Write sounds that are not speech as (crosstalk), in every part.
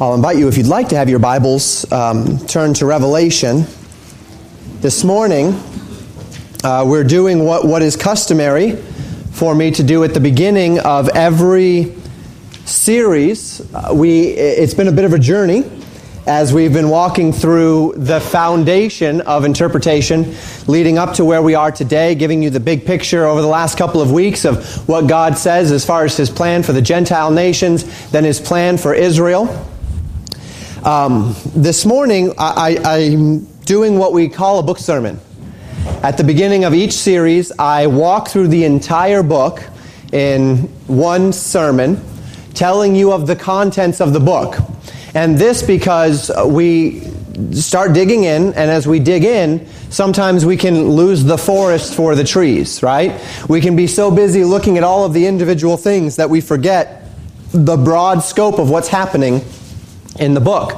I'll invite you, if you'd like to have your Bibles, um, turn to Revelation. This morning, uh, we're doing what, what is customary for me to do at the beginning of every series. Uh, we, it's been a bit of a journey as we've been walking through the foundation of interpretation leading up to where we are today, giving you the big picture over the last couple of weeks of what God says as far as his plan for the Gentile nations, then his plan for Israel. Um, this morning, I, I'm doing what we call a book sermon. At the beginning of each series, I walk through the entire book in one sermon, telling you of the contents of the book. And this because we start digging in, and as we dig in, sometimes we can lose the forest for the trees, right? We can be so busy looking at all of the individual things that we forget the broad scope of what's happening in the book.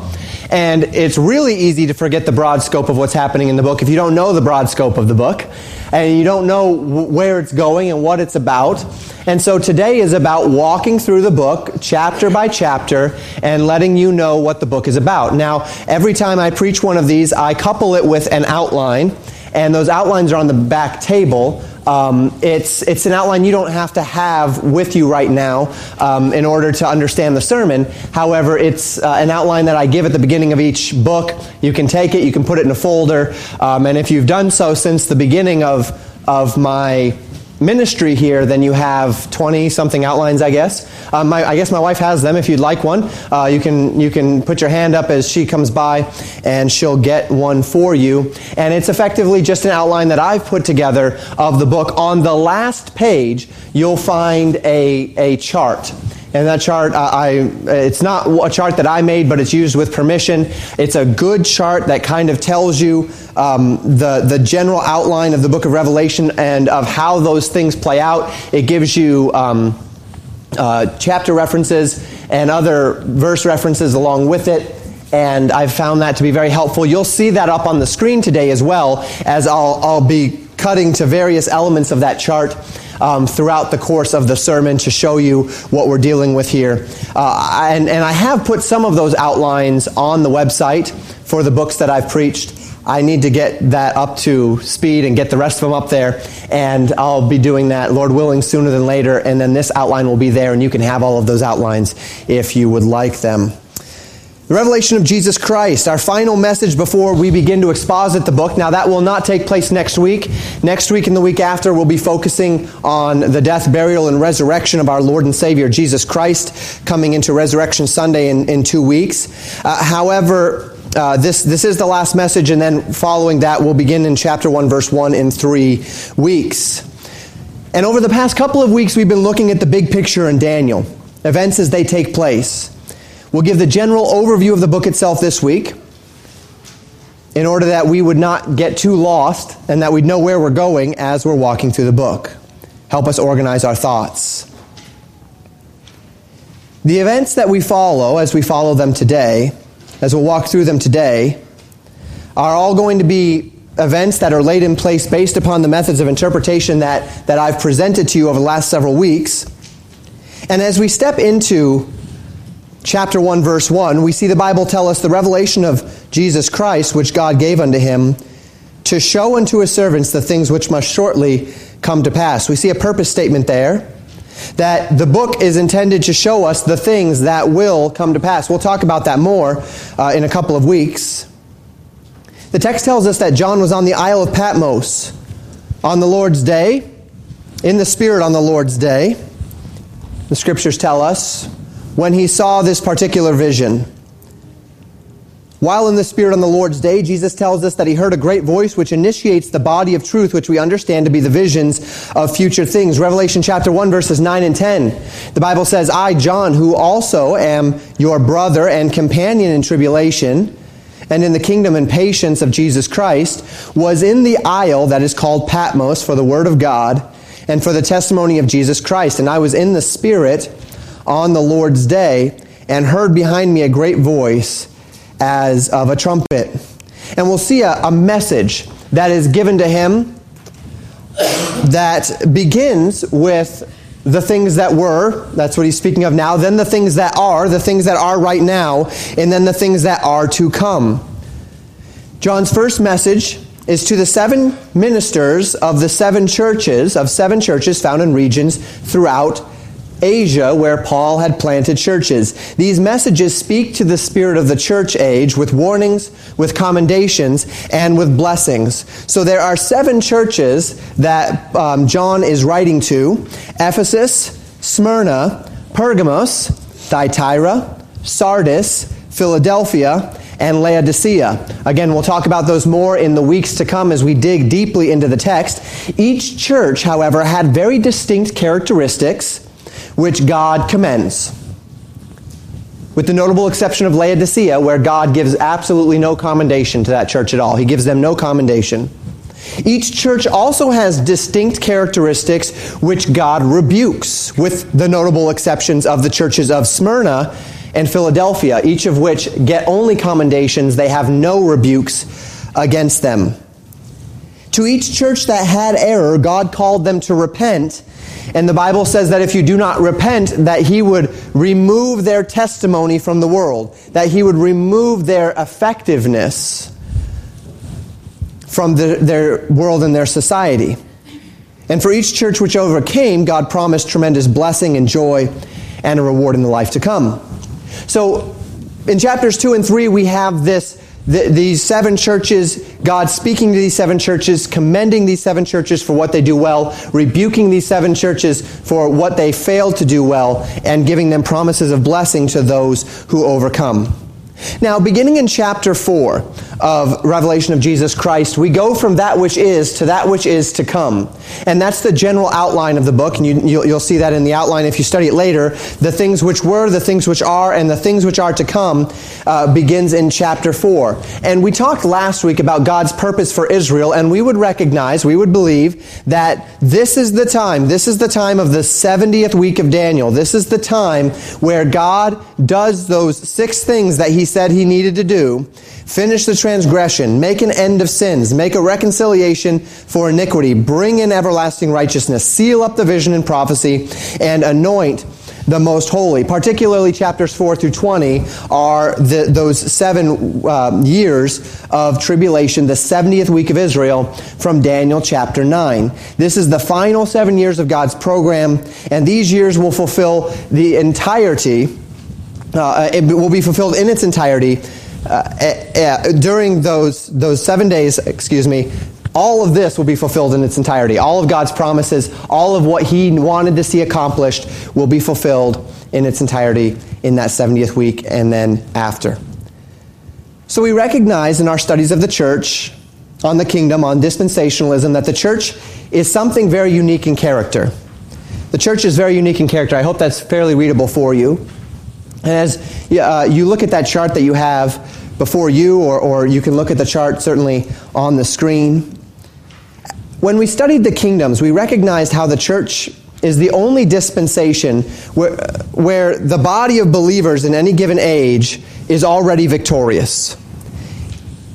And it's really easy to forget the broad scope of what's happening in the book if you don't know the broad scope of the book and you don't know where it's going and what it's about. And so today is about walking through the book chapter by chapter and letting you know what the book is about. Now, every time I preach one of these, I couple it with an outline, and those outlines are on the back table. Um, it's, it's an outline you don't have to have with you right now um, in order to understand the sermon. However, it's uh, an outline that I give at the beginning of each book. You can take it, you can put it in a folder, um, and if you've done so since the beginning of, of my ministry here, then you have 20 something outlines, I guess. Um, my, I guess my wife has them. If you'd like one, uh, you, can, you can put your hand up as she comes by and she'll get one for you. And it's effectively just an outline that I've put together of the book. On the last page, you'll find a, a chart. And that chart, I, it's not a chart that I made, but it's used with permission. It's a good chart that kind of tells you um, the, the general outline of the book of Revelation and of how those things play out. It gives you um, uh, chapter references and other verse references along with it. And I've found that to be very helpful. You'll see that up on the screen today as well, as I'll, I'll be cutting to various elements of that chart um, throughout the course of the sermon to show you what we're dealing with here. Uh, and, and I have put some of those outlines on the website for the books that I've preached. I need to get that up to speed and get the rest of them up there. And I'll be doing that, Lord willing, sooner than later. And then this outline will be there, and you can have all of those outlines if you would like them. The revelation of Jesus Christ, our final message before we begin to exposit the book. Now, that will not take place next week. Next week and the week after, we'll be focusing on the death, burial, and resurrection of our Lord and Savior Jesus Christ, coming into Resurrection Sunday in, in two weeks. Uh, however, uh, this, this is the last message, and then following that, we'll begin in chapter 1, verse 1 in three weeks. And over the past couple of weeks, we've been looking at the big picture in Daniel, events as they take place. We'll give the general overview of the book itself this week in order that we would not get too lost and that we'd know where we're going as we're walking through the book. Help us organize our thoughts. The events that we follow as we follow them today, as we'll walk through them today, are all going to be events that are laid in place based upon the methods of interpretation that, that I've presented to you over the last several weeks. And as we step into chapter 1, verse 1, we see the Bible tell us the revelation of Jesus Christ, which God gave unto him, to show unto his servants the things which must shortly come to pass. We see a purpose statement there that the book is intended to show us the things that will come to pass. We'll talk about that more uh, in a couple of weeks. The text tells us that John was on the Isle of Patmos on the Lord's day, in the Spirit on the Lord's day. The scriptures tell us when he saw this particular vision. While in the Spirit on the Lord's day, Jesus tells us that he heard a great voice which initiates the body of truth, which we understand to be the visions of future things. Revelation chapter 1, verses 9 and 10. The Bible says, I, John, who also am your brother and companion in tribulation, and in the kingdom and patience of Jesus Christ, was in the isle that is called Patmos for the word of God and for the testimony of Jesus Christ. And I was in the Spirit on the Lord's day and heard behind me a great voice as of a trumpet. And we'll see a, a message that is given to him that begins with the things that were, that's what he's speaking of now, then the things that are, the things that are right now, and then the things that are to come. John's first message is to the seven ministers of the seven churches, of seven churches found in regions throughout Asia where Paul had planted churches. These messages speak to the spirit of the church age with warnings, with commendations, and with blessings. So there are seven churches that um, John is writing to Ephesus, Smyrna, Pergamos, Thyatira, Sardis, Philadelphia, and Laodicea. Again, we'll talk about those more in the weeks to come as we dig deeply into the text. Each church, however, had very distinct characteristics which God commends. With the notable exception of Laodicea, where God gives absolutely no commendation to that church at all. He gives them no commendation. Each church also has distinct characteristics which God rebukes, with the notable exceptions of the churches of Smyrna and Philadelphia, each of which get only commendations, they have no rebukes against them. To each church that had error, God called them to repent and the Bible says that if you do not repent, that he would remove their testimony from the world, that he would remove their effectiveness from the, their world and their society. And for each church which overcame, God promised tremendous blessing and joy and a reward in the life to come. So in chapters 2 and 3, we have this the, these seven churches, God speaking to these seven churches, commending these seven churches for what they do well, rebuking these seven churches for what they failed to do well, and giving them promises of blessing to those who overcome. Now, beginning in chapter 4 of Revelation of Jesus Christ, we go from that which is to that which is to come. And that's the general outline of the book, and you, will see that in the outline if you study it later. The things which were, the things which are, and the things which are to come uh, begins in chapter 4. And we talked last week about God's purpose for Israel, and we would recognize, we would believe that this is the time, this is the time of the 70th week of Daniel. This is the time where God does those six things that He said he needed to do finish the transgression, make an end of sins, make a reconciliation for iniquity, bring in everlasting righteousness, seal up the vision and prophecy, and anoint the most holy. Particularly chapters 4 through 20 are the, those seven uh, years of tribulation, the 70th week of Israel from Daniel chapter 9. This is the final seven years of God's program, and these years will fulfill the entirety uh, it will be fulfilled in its entirety uh, uh, during those those seven days. Excuse me. All of this will be fulfilled in its entirety. All of God's promises, all of what He wanted to see accomplished, will be fulfilled in its entirety in that 70th week and then after. So we recognize in our studies of the church, on the kingdom, on dispensationalism, that the church is something very unique in character. The church is very unique in character. I hope that's fairly readable for you. And as uh, you look at that chart that you have before you, or, or you can look at the chart certainly on the screen, when we studied the kingdoms, we recognized how the church is the only dispensation where, where the body of believers in any given age is already victorious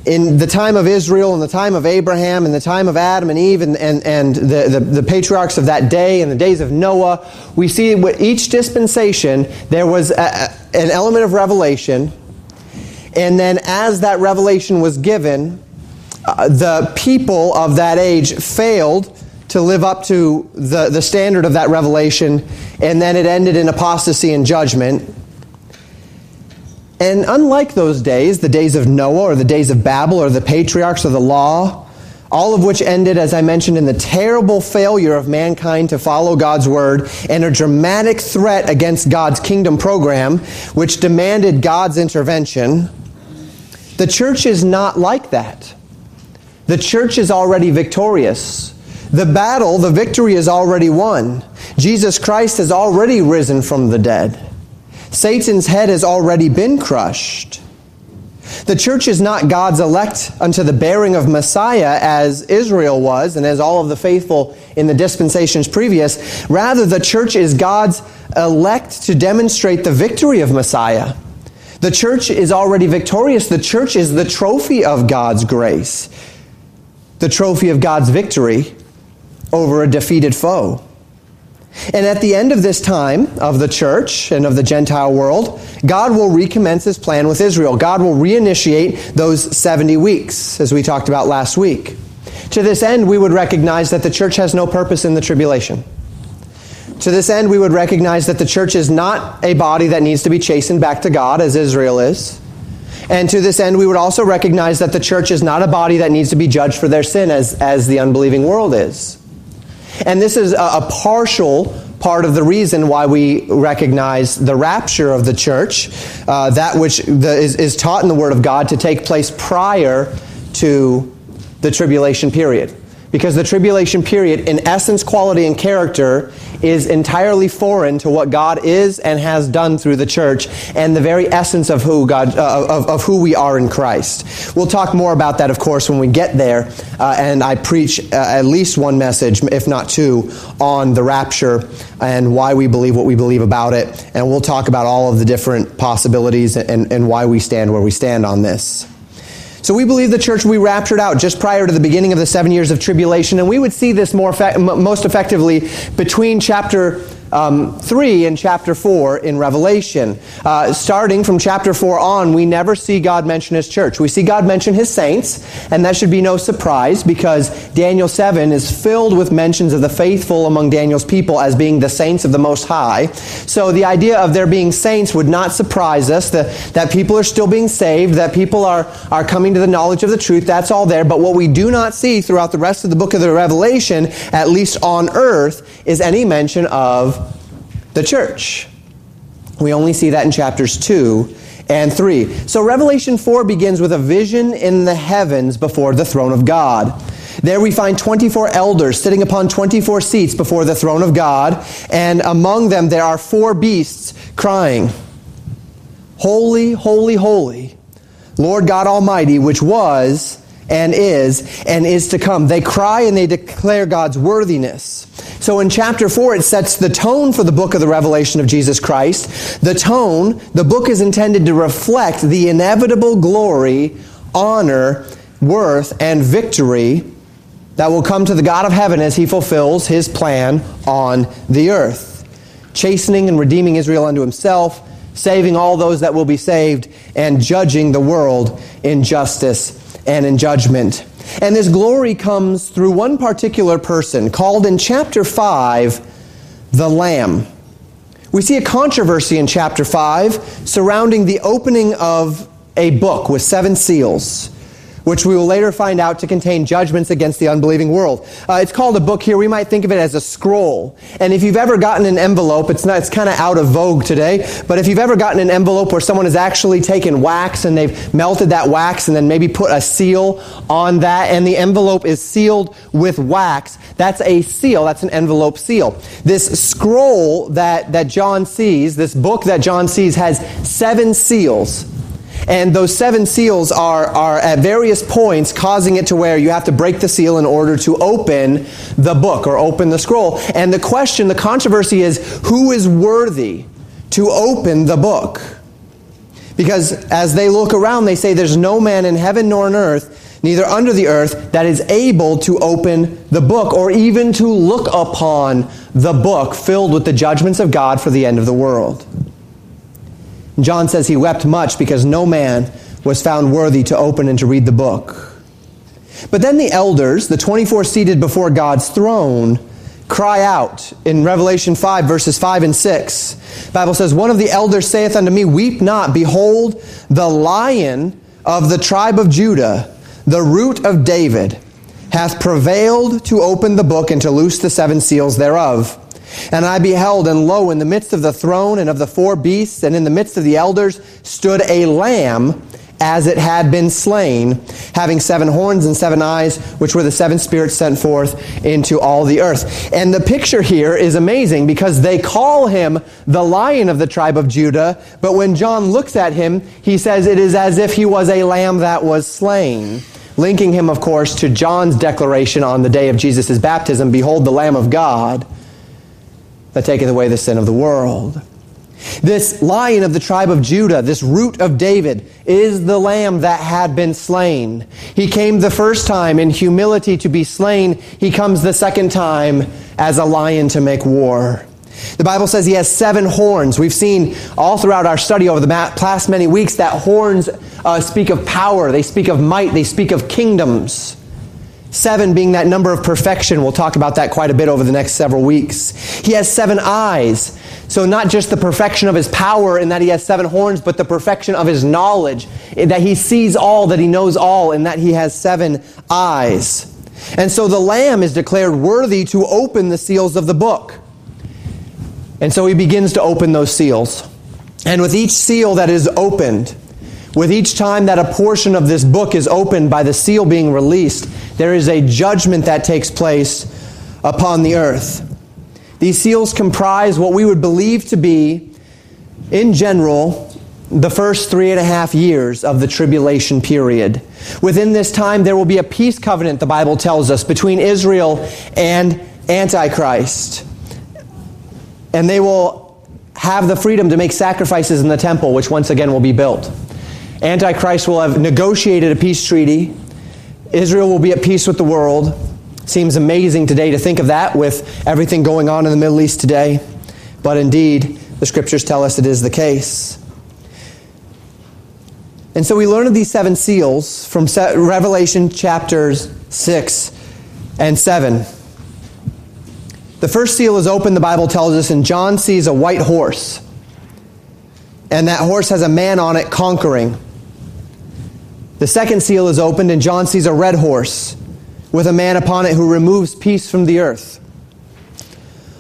in the time of Israel, in the time of Abraham, in the time of Adam and Eve, and, and, and the, the, the, patriarchs of that day, and the days of Noah, we see with each dispensation there was a, an element of revelation. And then, as that revelation was given, uh, the people of that age failed to live up to the, the standard of that revelation, and then it ended in apostasy and judgment. And unlike those days, the days of Noah or the days of Babel or the patriarchs or the law, all of which ended, as I mentioned, in the terrible failure of mankind to follow God's word and a dramatic threat against God's kingdom program, which demanded God's intervention, the church is not like that. The church is already victorious. The battle, the victory is already won. Jesus Christ has already risen from the dead. Satan's head has already been crushed. The church is not God's elect unto the bearing of Messiah as Israel was and as all of the faithful in the dispensations previous. Rather, the church is God's elect to demonstrate the victory of Messiah. The church is already victorious. The church is the trophy of God's grace, the trophy of God's victory over a defeated foe. And at the end of this time of the church and of the Gentile world, God will recommence his plan with Israel. God will reinitiate those 70 weeks, as we talked about last week. To this end, we would recognize that the church has no purpose in the tribulation. To this end, we would recognize that the church is not a body that needs to be chastened back to God, as Israel is. And to this end, we would also recognize that the church is not a body that needs to be judged for their sin, as, as the unbelieving world is. And this is a, partial part of the reason why we recognize the rapture of the church, uh, that which the, is, is taught in the Word of God to take place prior to the tribulation period. Because the tribulation period, in essence, quality, and character, is entirely foreign to what God is and has done through the church and the very essence of who God uh, of, of who we are in Christ. We'll talk more about that, of course, when we get there. Uh, and I preach uh, at least one message, if not two, on the rapture and why we believe what we believe about it. And we'll talk about all of the different possibilities and, and why we stand where we stand on this. So we believe the church will be raptured out just prior to the beginning of the seven years of tribulation, and we would see this more most effectively between chapter um, 3 and chapter 4 in Revelation. Uh, starting from chapter 4 on, we never see God mention his church. We see God mention his saints, and that should be no surprise because Daniel 7 is filled with mentions of the faithful among Daniel's people as being the saints of the Most High. So the idea of there being saints would not surprise us, that, that people are still being saved, that people are, are coming to the knowledge of the truth. That's all there. But what we do not see throughout the rest of the book of the Revelation, at least on earth, is any mention of the church. We only see that in chapters 2 and 3. So Revelation 4 begins with a vision in the heavens before the throne of God. There we find 24 elders sitting upon 24 seats before the throne of God, and among them there are four beasts crying, Holy, holy, holy, Lord God Almighty, which was and is and is to come. They cry and they declare God's worthiness. So in chapter 4, it sets the tone for the book of the revelation of Jesus Christ. The tone, the book is intended to reflect the inevitable glory, honor, worth, and victory that will come to the God of heaven as he fulfills his plan on the earth, chastening and redeeming Israel unto himself, saving all those that will be saved, and judging the world in justice and in judgment. And this glory comes through one particular person called in chapter 5 the Lamb. We see a controversy in chapter 5 surrounding the opening of a book with seven seals which we will later find out to contain judgments against the unbelieving world. Uh, it's called a book here. We might think of it as a scroll. And if you've ever gotten an envelope, it's not, it's kind of out of vogue today, but if you've ever gotten an envelope where someone has actually taken wax and they've melted that wax and then maybe put a seal on that and the envelope is sealed with wax, that's a seal. That's an envelope seal. This scroll that, that John sees, this book that John sees has seven seals. And those seven seals are, are at various points causing it to where you have to break the seal in order to open the book or open the scroll. And the question, the controversy is who is worthy to open the book? Because as they look around, they say there's no man in heaven nor on earth, neither under the earth, that is able to open the book or even to look upon the book filled with the judgments of God for the end of the world. John says he wept much because no man was found worthy to open and to read the book. But then the elders, the 24 seated before God's throne, cry out in Revelation 5, verses 5 and 6. The Bible says, One of the elders saith unto me, Weep not, behold, the lion of the tribe of Judah, the root of David, hath prevailed to open the book and to loose the seven seals thereof. And I beheld, and lo, in the midst of the throne and of the four beasts, and in the midst of the elders, stood a lamb as it had been slain, having seven horns and seven eyes, which were the seven spirits sent forth into all the earth. And the picture here is amazing because they call him the lion of the tribe of Judah, but when John looks at him, he says it is as if he was a lamb that was slain. Linking him, of course, to John's declaration on the day of Jesus' baptism Behold, the Lamb of God that taketh away the sin of the world. This lion of the tribe of Judah, this root of David, is the lamb that had been slain. He came the first time in humility to be slain. He comes the second time as a lion to make war. The Bible says he has seven horns. We've seen all throughout our study over the past many weeks that horns uh, speak of power, they speak of might, they speak of kingdoms. Seven being that number of perfection. We'll talk about that quite a bit over the next several weeks. He has seven eyes. So, not just the perfection of his power in that he has seven horns, but the perfection of his knowledge, that he sees all, that he knows all, and that he has seven eyes. And so the Lamb is declared worthy to open the seals of the book. And so he begins to open those seals. And with each seal that is opened, with each time that a portion of this book is opened by the seal being released, there is a judgment that takes place upon the earth. These seals comprise what we would believe to be, in general, the first three and a half years of the tribulation period. Within this time, there will be a peace covenant, the Bible tells us, between Israel and Antichrist and they will have the freedom to make sacrifices in the temple, which once again will be built. Antichrist will have negotiated a peace treaty. Israel will be at peace with the world. Seems amazing today to think of that with everything going on in the Middle East today. But indeed, the scriptures tell us it is the case. And so we learn of these seven seals from Revelation chapters 6 and 7. The first seal is open, the Bible tells us, and John sees a white horse. And that horse has a man on it conquering. The second seal is opened, and John sees a red horse with a man upon it who removes peace from the earth.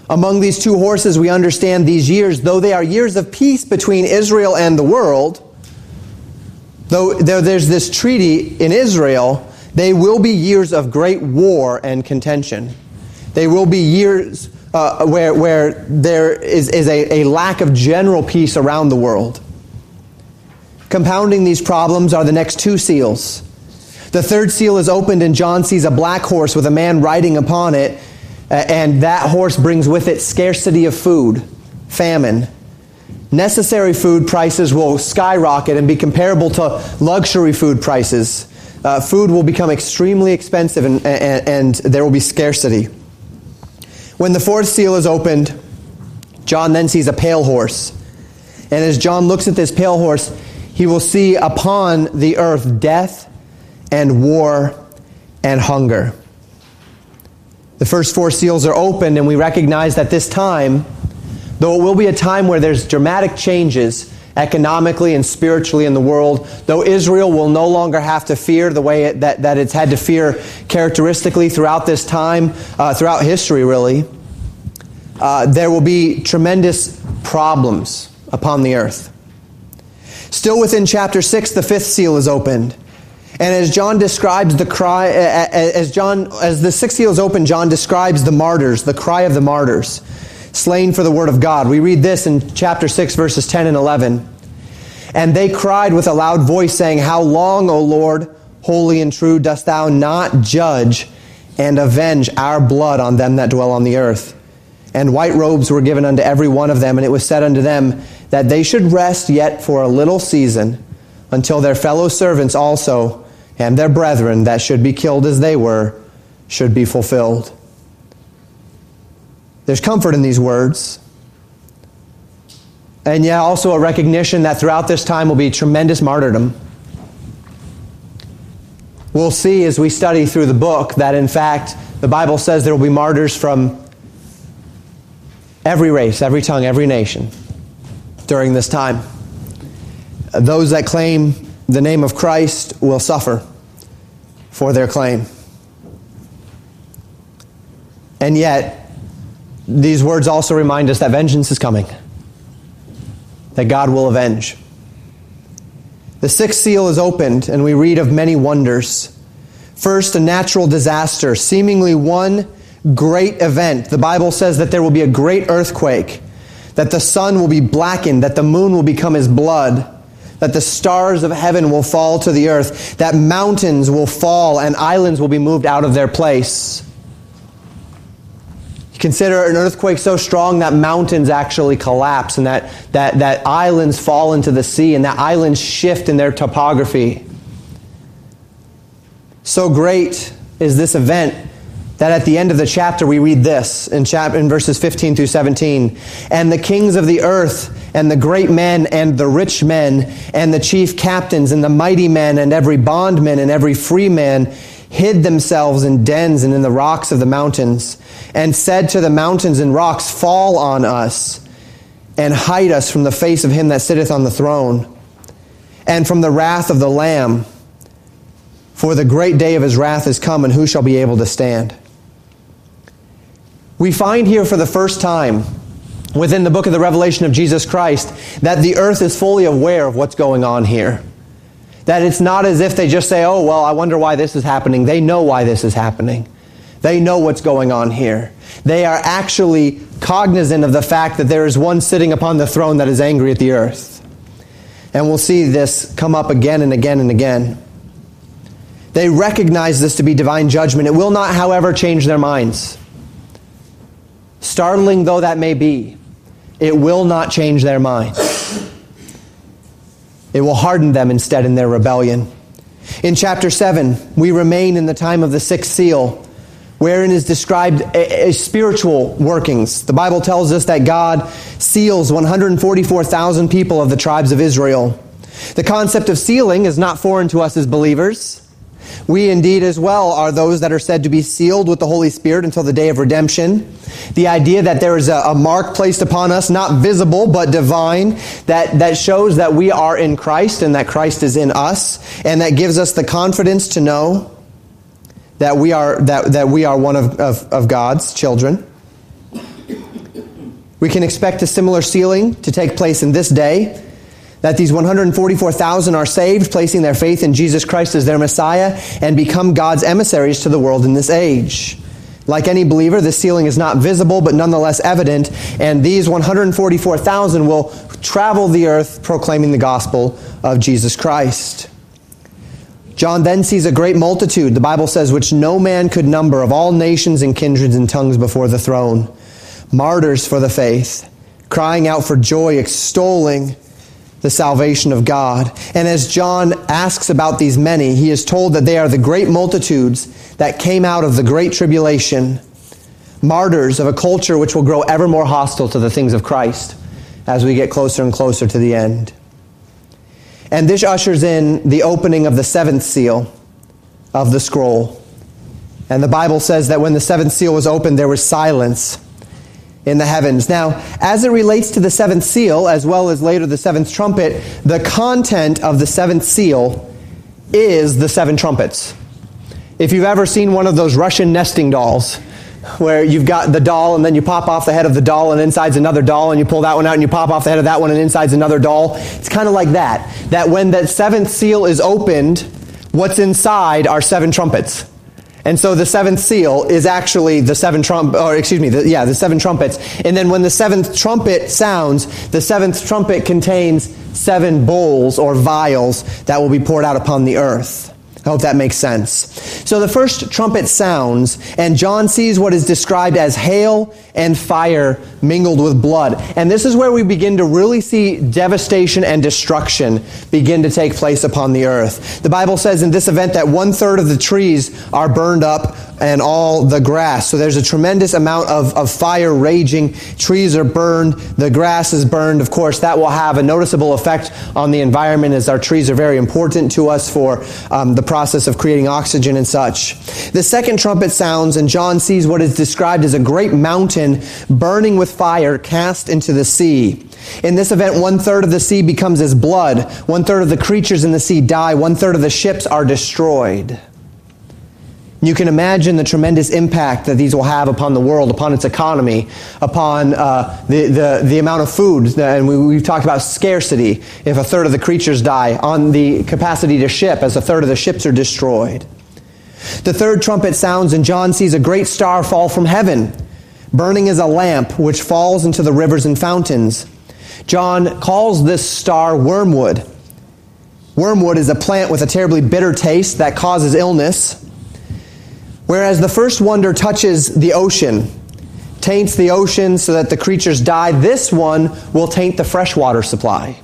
Among these two horses, we understand these years, though they are years of peace between Israel and the world, though there's this treaty in Israel, they will be years of great war and contention. They will be years uh, where, where there is, is a, a lack of general peace around the world. Compounding these problems are the next two seals. The third seal is opened, and John sees a black horse with a man riding upon it, and that horse brings with it scarcity of food, famine. Necessary food prices will skyrocket and be comparable to luxury food prices. Uh, food will become extremely expensive, and, and, and there will be scarcity. When the fourth seal is opened, John then sees a pale horse. And as John looks at this pale horse, he will see upon the earth death and war and hunger. The first four seals are opened, and we recognize that this time, though it will be a time where there's dramatic changes economically and spiritually in the world, though Israel will no longer have to fear the way it, that, that it's had to fear characteristically throughout this time, uh, throughout history, really, uh, there will be tremendous problems upon the earth. Still within chapter 6, the fifth seal is opened. And as John describes the cry, as John, as the sixth seal is open, John describes the martyrs, the cry of the martyrs slain for the word of God. We read this in chapter 6, verses 10 and 11. And they cried with a loud voice, saying, How long, O Lord, holy and true, dost thou not judge and avenge our blood on them that dwell on the earth? And white robes were given unto every one of them, and it was said unto them that they should rest yet for a little season until their fellow servants also and their brethren that should be killed as they were should be fulfilled. There's comfort in these words. And yet, also a recognition that throughout this time will be tremendous martyrdom. We'll see as we study through the book that, in fact, the Bible says there will be martyrs from every race, every tongue, every nation during this time. Those that claim the name of Christ will suffer for their claim. And yet, these words also remind us that vengeance is coming, that God will avenge. The sixth seal is opened, and we read of many wonders. First, a natural disaster, seemingly one great event. The Bible says that there will be a great earthquake, that the sun will be blackened, that the moon will become as blood, that the stars of heaven will fall to the earth, that mountains will fall and islands will be moved out of their place. You consider an earthquake so strong that mountains actually collapse and that, that, that islands fall into the sea and that islands shift in their topography. So great is this event that at the end of the chapter we read this in, chap- in verses 15 through 17 and the kings of the earth and the great men and the rich men and the chief captains and the mighty men and every bondman and every free man hid themselves in dens and in the rocks of the mountains and said to the mountains and rocks fall on us and hide us from the face of him that sitteth on the throne and from the wrath of the lamb for the great day of his wrath is come and who shall be able to stand we find here for the first time within the book of the Revelation of Jesus Christ that the earth is fully aware of what's going on here. That it's not as if they just say, oh, well, I wonder why this is happening. They know why this is happening. They know what's going on here. They are actually cognizant of the fact that there is one sitting upon the throne that is angry at the earth. And we'll see this come up again and again and again. They recognize this to be divine judgment. It will not, however, change their minds. Startling though that may be, it will not change their mind. It will harden them instead in their rebellion. In chapter 7, we remain in the time of the sixth seal, wherein is described a, a spiritual workings. The Bible tells us that God seals 144,000 people of the tribes of Israel. The concept of sealing is not foreign to us as believers. We indeed as well are those that are said to be sealed with the Holy Spirit until the day of redemption. The idea that there is a, a, mark placed upon us, not visible, but divine, that, that shows that we are in Christ and that Christ is in us, and that gives us the confidence to know that we are, that, that we are one of, of, of God's children. We can expect a similar sealing to take place in this day that these 144,000 are saved, placing their faith in Jesus Christ as their Messiah, and become God's emissaries to the world in this age. Like any believer, this sealing is not visible, but nonetheless evident, and these 144,000 will travel the earth proclaiming the gospel of Jesus Christ. John then sees a great multitude, the Bible says, which no man could number, of all nations and kindreds and tongues before the throne, martyrs for the faith, crying out for joy, extolling the salvation of God. And as John asks about these many, he is told that they are the great multitudes that came out of the great tribulation, martyrs of a culture which will grow ever more hostile to the things of Christ as we get closer and closer to the end. And this ushers in the opening of the seventh seal of the scroll. And the Bible says that when the seventh seal was opened, there was silence in the heavens. Now, as it relates to the seventh seal, as well as later the seventh trumpet, the content of the seventh seal is the seven trumpets. If you've ever seen one of those Russian nesting dolls, where you've got the doll and then you pop off the head of the doll and inside's another doll and you pull that one out and you pop off the head of that one and inside's another doll. It's kind of like that. That when that seventh seal is opened, what's inside are seven trumpets. And so the seventh seal is actually the seven trump, or excuse me, the, yeah, the seven trumpets. And then when the seventh trumpet sounds, the seventh trumpet contains seven bowls or vials that will be poured out upon the earth. I hope that makes sense. So the first trumpet sounds, and John sees what is described as hail and fire mingled with blood. And this is where we begin to really see devastation and destruction begin to take place upon the earth. The Bible says in this event that one third of the trees are burned up and all the grass. So there's a tremendous amount of, of fire raging. Trees are burned. The grass is burned. Of course, that will have a noticeable effect on the environment as our trees are very important to us for um, the process of creating oxygen and such. The second trumpet sounds and John sees what is described as a great mountain burning with fire cast into the sea. In this event, one third of the sea becomes as blood. One third of the creatures in the sea die. One third of the ships are destroyed. You can imagine the tremendous impact that these will have upon the world, upon its economy, upon uh, the, the, the amount of food. And we, we've talked about scarcity if a third of the creatures die, on the capacity to ship as a third of the ships are destroyed. The third trumpet sounds, and John sees a great star fall from heaven, burning as a lamp, which falls into the rivers and fountains. John calls this star wormwood. Wormwood is a plant with a terribly bitter taste that causes illness. Whereas the first wonder touches the ocean, taints the ocean so that the creatures die, this one will taint the freshwater supply,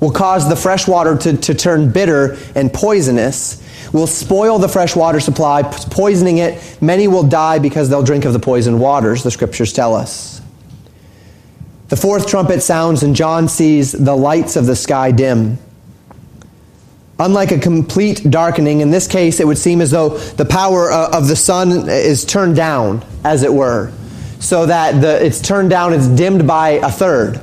will cause the freshwater to, to turn bitter and poisonous, will spoil the freshwater supply, poisoning it. Many will die because they'll drink of the poisoned waters, the scriptures tell us. The fourth trumpet sounds, and John sees the lights of the sky dim. Unlike a complete darkening, in this case, it would seem as though the power uh, of the sun is turned down, as it were, so that the, it's turned down, it's dimmed by a third.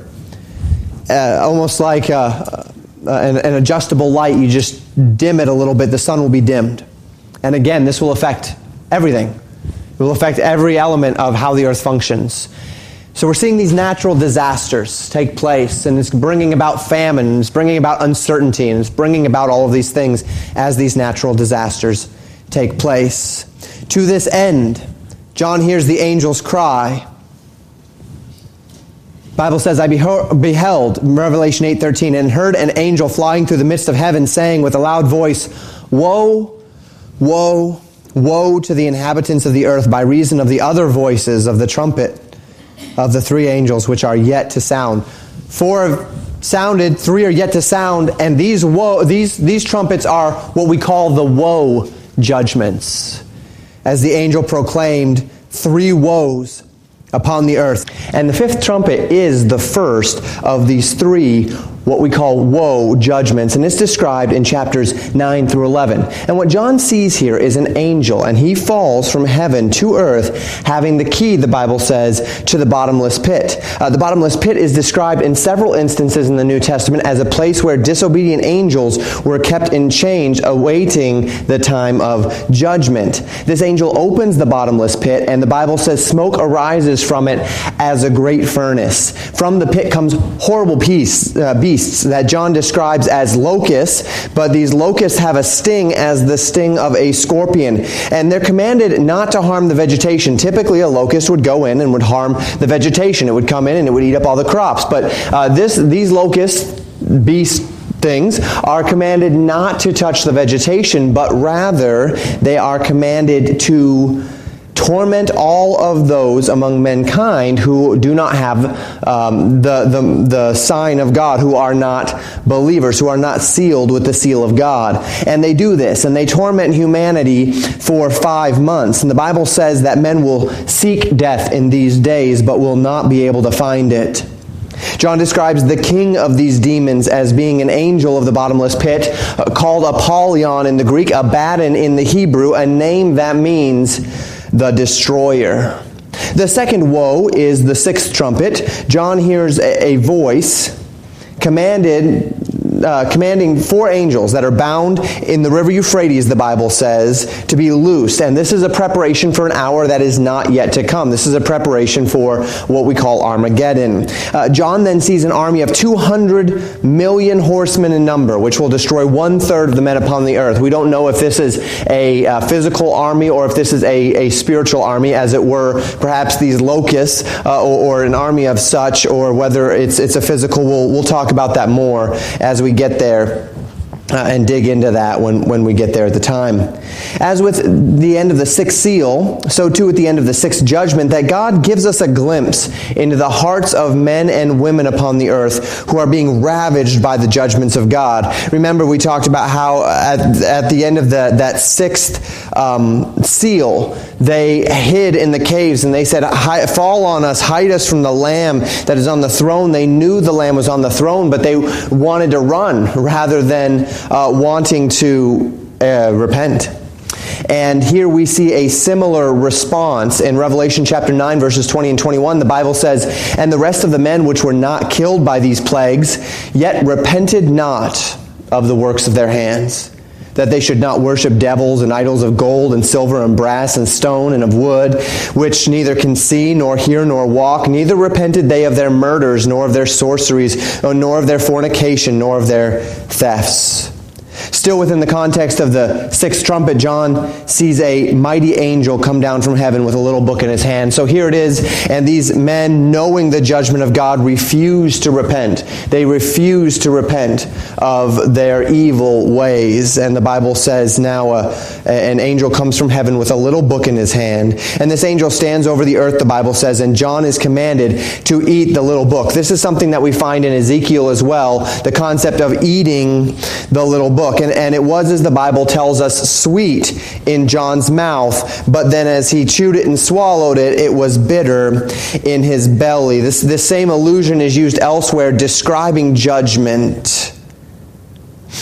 Uh, almost like a, uh, an, an adjustable light. You just dim it a little bit, the sun will be dimmed. And again, this will affect everything. It will affect every element of how the earth functions. So we're seeing these natural disasters take place, and it's bringing about famine, and it's bringing about uncertainty, and it's bringing about all of these things as these natural disasters take place. To this end, John hears the angel's cry. Bible says, I beheld, Revelation 8.13, and heard an angel flying through the midst of heaven, saying with a loud voice, Woe, woe, woe to the inhabitants of the earth by reason of the other voices of the trumpet of the three angels which are yet to sound. Four have sounded, three are yet to sound, and these woe, these, these trumpets are what we call the woe judgments. As the angel proclaimed, three woes upon the earth. And the fifth trumpet is the first of these three what we call woe judgments, and it's described in chapters 9 through 11. And what John sees here is an angel, and he falls from heaven to earth, having the key, the Bible says, to the bottomless pit. Uh, the bottomless pit is described in several instances in the New Testament as a place where disobedient angels were kept in chains, awaiting the time of judgment. This angel opens the bottomless pit, and the Bible says smoke arises from it as a great furnace. From the pit comes horrible peace, uh, beasts beasts that John describes as locusts, but these locusts have a sting as the sting of a scorpion. And they're commanded not to harm the vegetation. Typically, a locust would go in and would harm the vegetation. It would come in and it would eat up all the crops. But uh, this, these locust beast things are commanded not to touch the vegetation, but rather they are commanded to torment all of those among mankind who do not have um, the, the, the sign of God, who are not believers, who are not sealed with the seal of God. And they do this, and they torment humanity for five months. And the Bible says that men will seek death in these days, but will not be able to find it. John describes the king of these demons as being an angel of the bottomless pit, uh, called Apollyon in the Greek, Abaddon in the Hebrew, a name that means the destroyer. The second woe is the sixth trumpet. John hears a, voice commanded uh, commanding four angels that are bound in the river Euphrates, the Bible says, to be loosed. And this is a preparation for an hour that is not yet to come. This is a preparation for what we call Armageddon. Uh, John then sees an army of 200 million horsemen in number, which will destroy one third of the men upon the earth. We don't know if this is a uh, physical army or if this is a, a spiritual army, as it were, perhaps these locusts uh, or, or, an army of such, or whether it's, it's a physical. We'll, we'll talk about that more as we get there uh, and dig into that when, when we get there at the time. As with the end of the sixth seal, so too at the end of the sixth judgment, that God gives us a glimpse into the hearts of men and women upon the earth who are being ravaged by the judgments of God. Remember, we talked about how at, at the end of the, that sixth um, seal, they hid in the caves and they said, Fall on us, hide us from the Lamb that is on the throne. They knew the Lamb was on the throne, but they wanted to run (laughs) rather than uh, wanting to uh, repent. And here we see a similar response in Revelation chapter 9, verses 20 and 21. The Bible says, And the rest of the men which were not killed by these plagues, yet repented not of the works of their hands that they should not worship devils and idols of gold and silver and brass and stone and of wood, which neither can see nor hear nor walk. Neither repented they of their murders, nor of their sorceries, nor of their fornication, nor of their thefts. Still within the context of the sixth trumpet, John sees a mighty angel come down from heaven with a little book in his hand. So here it is, and these men, knowing the judgment of God, refuse to repent. They refuse to repent of their evil ways. And the Bible says now uh, an angel comes from heaven with a little book in his hand. And this angel stands over the earth, the Bible says, and John is commanded to eat the little book. This is something that we find in Ezekiel as well, the concept of eating the little book and, and it was, as the Bible tells us, sweet in John's mouth, but then as he chewed it and swallowed it, it was bitter in his belly. This, this same allusion is used elsewhere describing judgment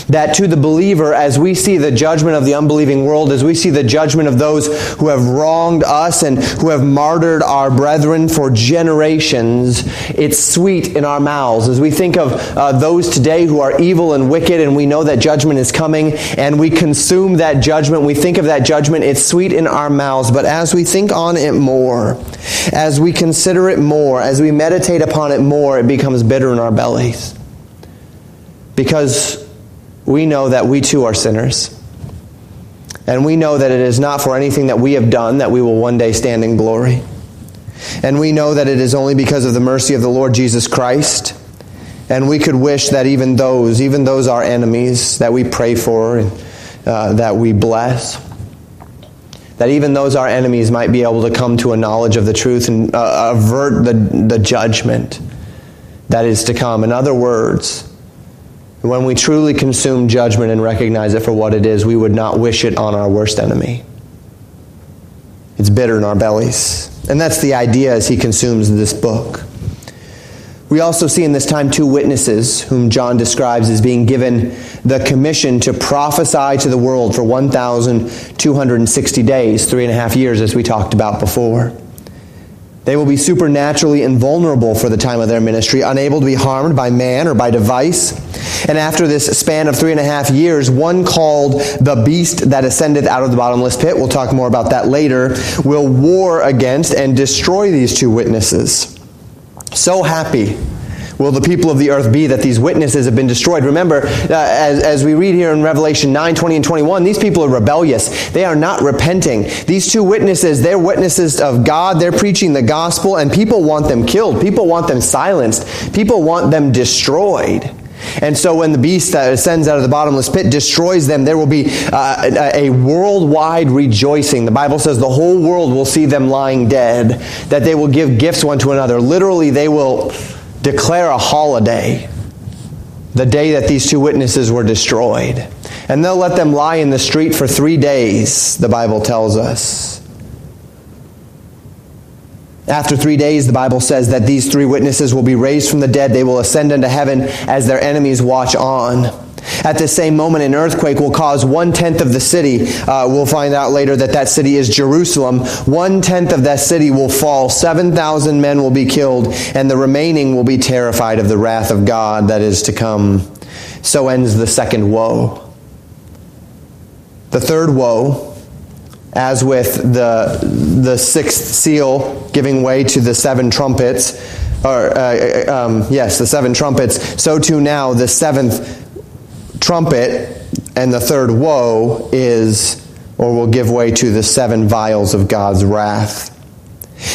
that to the believer, as we see the judgment of the unbelieving world, as we see the judgment of those who have wronged us and who have martyred our brethren for generations, it's sweet in our mouths. As we think of uh, those today who are evil and wicked, and we know that judgment is coming, and we consume that judgment, we think of that judgment, it's sweet in our mouths. But as we think on it more, as we consider it more, as we meditate upon it more, it becomes bitter in our bellies. Because we know that we too are sinners. And we know that it is not for anything that we have done that we will one day stand in glory. And we know that it is only because of the mercy of the Lord Jesus Christ. And we could wish that even those, even those our enemies that we pray for and uh, that we bless, that even those our enemies might be able to come to a knowledge of the truth and uh, avert the, the judgment that is to come. In other words, when we truly consume judgment and recognize it for what it is, we would not wish it on our worst enemy. It's bitter in our bellies. And that's the idea as he consumes this book. We also see in this time two witnesses whom John describes as being given the commission to prophesy to the world for 1,260 days, three and a half years, as we talked about before. They will be supernaturally invulnerable for the time of their ministry, unable to be harmed by man or by device. And after this span of three and a half years, one called the beast that ascended out of the bottomless pit, we'll talk more about that later, will war against and destroy these two witnesses. So happy will the people of the earth be that these witnesses have been destroyed? Remember, uh, as, as we read here in Revelation 9 20 and 21, these people are rebellious. They are not repenting. These two witnesses, they're witnesses of God. They're preaching the gospel, and people want them killed. People want them silenced. People want them destroyed. And so when the beast that ascends out of the bottomless pit destroys them, there will be uh, a worldwide rejoicing. The Bible says the whole world will see them lying dead, that they will give gifts one to another. Literally, they will declare a holiday the day that these two witnesses were destroyed. And they'll let them lie in the street for three days, the Bible tells us. After three days, the Bible says that these three witnesses will be raised from the dead. They will ascend into heaven as their enemies watch on. At the same moment, an earthquake will cause one tenth of the city. Uh, we'll find out later that that city is Jerusalem. One tenth of that city will fall. 7,000 men will be killed, and the remaining will be terrified of the wrath of God that is to come. So ends the second woe. The third woe, as with the, the sixth seal giving way to the seven trumpets, or, uh, um, yes, the seven trumpets, so too now the seventh trumpet and the third woe is, or will give way to the seven vials of God's wrath.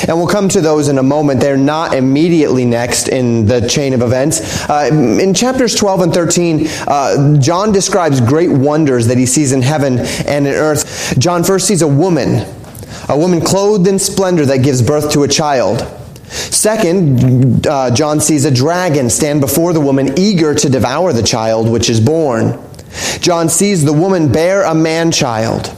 And we'll come to those in a moment. They're not immediately next in the chain of events. Uh, in chapters 12 and 13, uh, John describes great wonders that he sees in heaven and in earth. John first sees a woman, a woman clothed in splendor that gives birth to a child. Second, uh, John sees a dragon stand before the woman, eager to devour the child which is born. John sees the woman bear a man child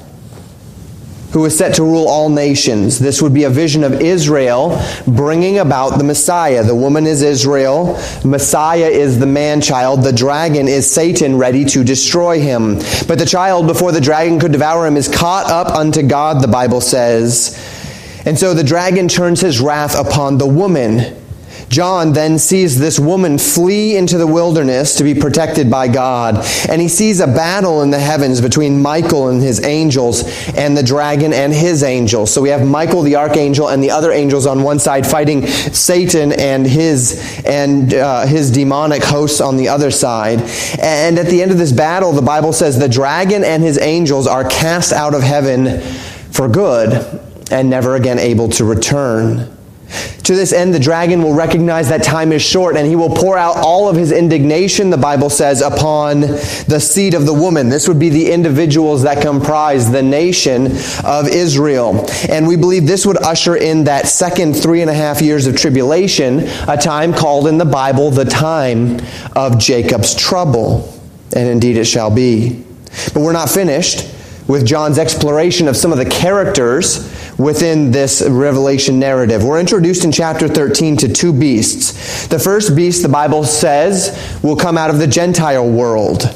who is set to rule all nations. This would be a vision of Israel bringing about the Messiah. The woman is Israel, Messiah is the man child, the dragon is Satan ready to destroy him. But the child, before the dragon could devour him, is caught up unto God, the Bible says. And so the dragon turns his wrath upon the woman John then sees this woman flee into the wilderness to be protected by God. And he sees a battle in the heavens between Michael and his angels and the dragon and his angels. So we have Michael the archangel and the other angels on one side fighting Satan and his and uh, his demonic hosts on the other side. And at the end of this battle, the Bible says the dragon and his angels are cast out of heaven for good and never again able to return. To this end, the dragon will recognize that time is short and he will pour out all of his indignation, the Bible says, upon the seed of the woman. This would be the individuals that comprise the nation of Israel. And we believe this would usher in that second three and a half years of tribulation, a time called in the Bible the time of Jacob's trouble. And indeed it shall be. But we're not finished with John's exploration of some of the characters within this Revelation narrative. We're introduced in chapter 13 to two beasts. The first beast, the Bible says, will come out of the Gentile world.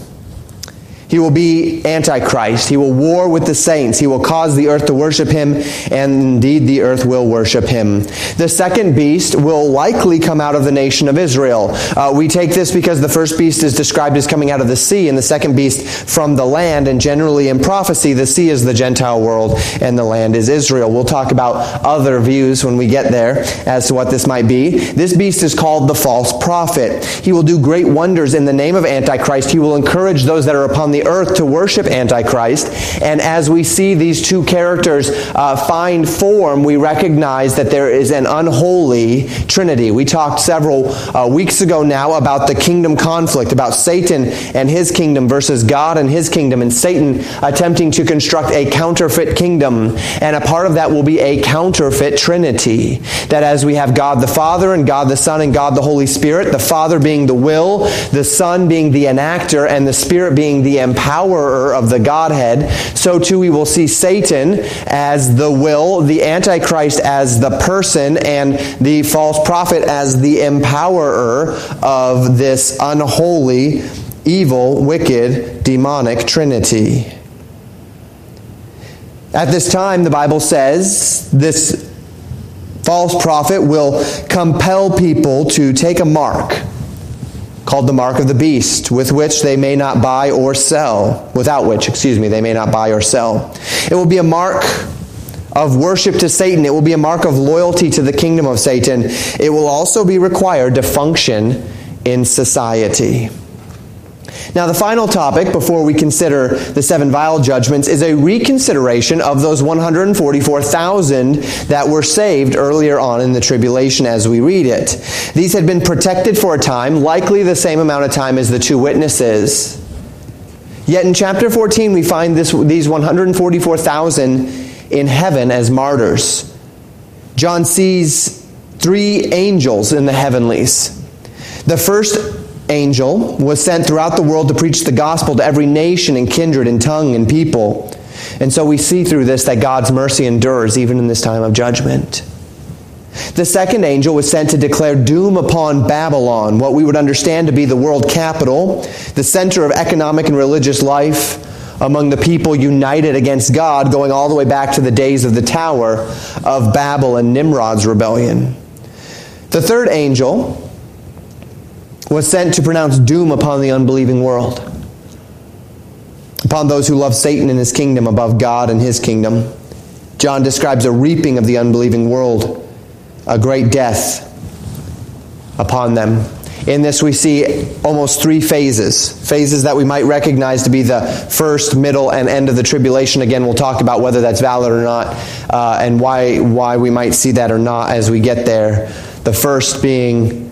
He will be Antichrist. He will war with the saints. He will cause the earth to worship him, and indeed the earth will worship him. The second beast will likely come out of the nation of Israel. Uh, we take this because the first beast is described as coming out of the sea, and the second beast from the land. And generally in prophecy, the sea is the Gentile world, and the land is Israel. We'll talk about other views when we get there as to what this might be. This beast is called the false prophet. He will do great wonders in the name of Antichrist. He will encourage those that are upon the earth to worship Antichrist. And as we see these two characters uh, find form, we recognize that there is an unholy trinity. We talked several uh, weeks ago now about the kingdom conflict, about Satan and his kingdom versus God and his kingdom, and Satan attempting to construct a counterfeit kingdom. And a part of that will be a counterfeit trinity. That as we have God the Father and God the Son and God the Holy Spirit, the Father being the will, the Son being the enactor, and the Spirit being the empowerer of the Godhead, so too we will see Satan as the will, the Antichrist as the person, and the false prophet as the empowerer of this unholy, evil, wicked, demonic trinity. At this time, the Bible says this false prophet will compel people to take a mark called the mark of the beast, with which they may not buy or sell, without which, excuse me, they may not buy or sell. It will be a mark of worship to Satan. It will be a mark of loyalty to the kingdom of Satan. It will also be required to function in society. Now, the final topic before we consider the seven vial judgments is a reconsideration of those 144,000 that were saved earlier on in the tribulation as we read it. These had been protected for a time, likely the same amount of time as the two witnesses. Yet in chapter 14, we find this, these 144,000 in heaven as martyrs. John sees three angels in the heavenlies. The first angel was sent throughout the world to preach the gospel to every nation and kindred and tongue and people. And so we see through this that God's mercy endures even in this time of judgment. The second angel was sent to declare doom upon Babylon, what we would understand to be the world capital, the center of economic and religious life among the people united against God, going all the way back to the days of the Tower of Babel and Nimrod's rebellion. The third angel was sent to pronounce doom upon the unbelieving world, upon those who love Satan and his kingdom above God and his kingdom. John describes a reaping of the unbelieving world, a great death upon them. In this, we see almost three phases. Phases that we might recognize to be the first, middle, and end of the tribulation. Again, we'll talk about whether that's valid or not uh, and why, why we might see that or not as we get there. The first being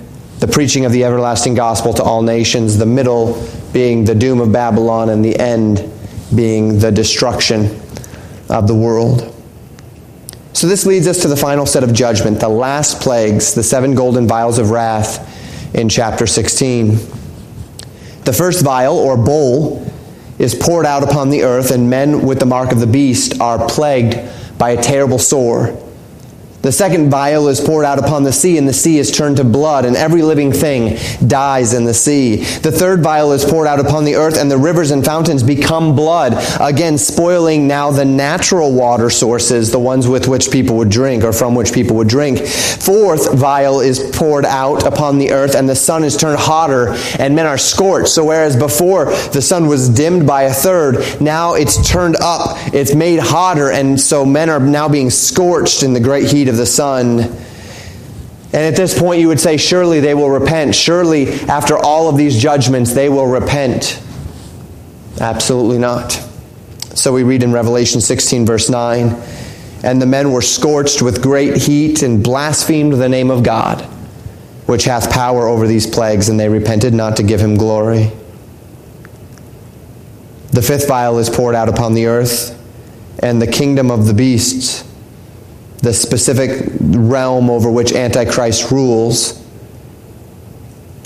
the preaching of the everlasting gospel to all nations, the middle being the doom of Babylon, and the end being the destruction of the world. So, this leads us to the final set of judgment, the last plagues, the seven golden vials of wrath in chapter 16. The first vial, or bowl, is poured out upon the earth, and men with the mark of the beast are plagued by a terrible sore The second vial is poured out upon the sea, and the sea is turned to blood, and every living thing dies in the sea. The third vial is poured out upon the earth, and the rivers and fountains become blood, again spoiling now the natural water sources, the ones with which people would drink, or from which people would drink. Fourth vial is poured out upon the earth, and the sun is turned hotter, and men are scorched. So whereas before the sun was dimmed by a third, now it's turned up, it's made hotter, and so men are now being scorched in the great heat of the sun. And at this point, you would say, surely they will repent. Surely, after all of these judgments, they will repent. Absolutely not. So we read in Revelation 16, verse 9 And the men were scorched with great heat and blasphemed the name of God, which hath power over these plagues, and they repented not to give him glory. The fifth vial is poured out upon the earth, and the kingdom of the beasts the specific realm over which Antichrist rules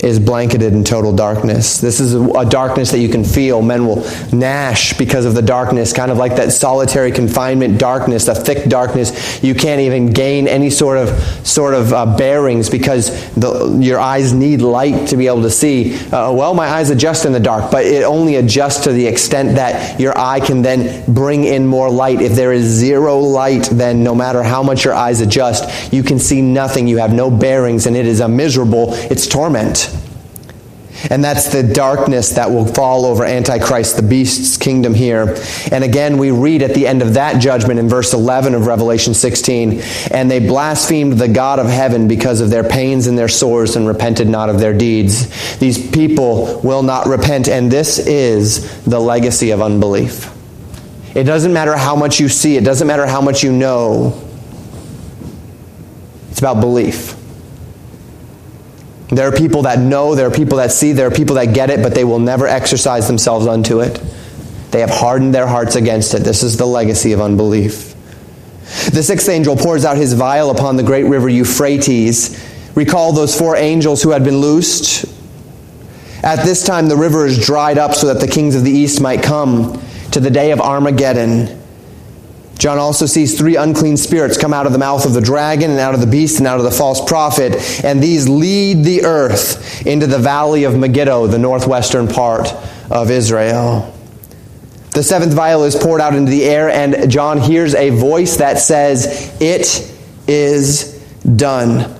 is blanketed in total darkness. This is a, darkness that you can feel. Men will gnash because of the darkness, kind of like that solitary confinement darkness, the thick darkness. You can't even gain any sort of sort of uh, bearings because the, your eyes need light to be able to see. Uh, well, my eyes adjust in the dark, but it only adjusts to the extent that your eye can then bring in more light. If there is zero light, then no matter how much your eyes adjust, you can see nothing. You have no bearings, and it is a miserable. It's torment. And that's the darkness that will fall over Antichrist, the beast's kingdom here. And again, we read at the end of that judgment in verse 11 of Revelation 16, and they blasphemed the God of heaven because of their pains and their sores and repented not of their deeds. These people will not repent, and this is the legacy of unbelief. It doesn't matter how much you see, it doesn't matter how much you know. It's about belief. There are people that know, there are people that see, there are people that get it, but they will never exercise themselves unto it. They have hardened their hearts against it. This is the legacy of unbelief. The sixth angel pours out his vial upon the great river Euphrates. Recall those four angels who had been loosed. At this time, the river is dried up so that the kings of the east might come to the day of Armageddon. John also sees three unclean spirits come out of the mouth of the dragon and out of the beast and out of the false prophet, and these lead the earth into the valley of Megiddo, the northwestern part of Israel. The seventh vial is poured out into the air, and John hears a voice that says, It is done.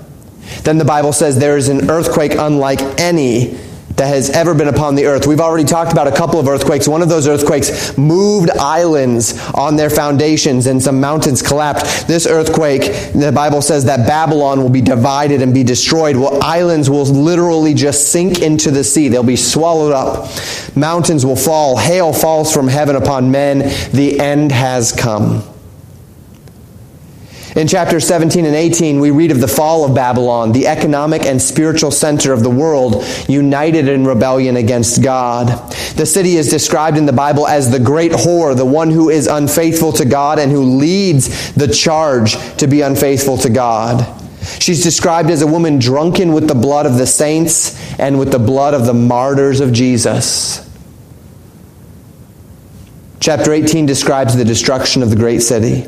Then the Bible says there is an earthquake unlike any that has ever been upon the earth. We've already talked about a couple of earthquakes. One of those earthquakes moved islands on their foundations and some mountains collapsed. This earthquake, the Bible says that Babylon will be divided and be destroyed. Well, islands will literally just sink into the sea. They'll be swallowed up. Mountains will fall. Hail falls from heaven upon men. The end has come. In chapters 17 and 18, we read of the fall of Babylon, the economic and spiritual center of the world, united in rebellion against God. The city is described in the Bible as the great whore, the one who is unfaithful to God and who leads the charge to be unfaithful to God. She's described as a woman drunken with the blood of the saints and with the blood of the martyrs of Jesus. Chapter 18 describes the destruction of the great city.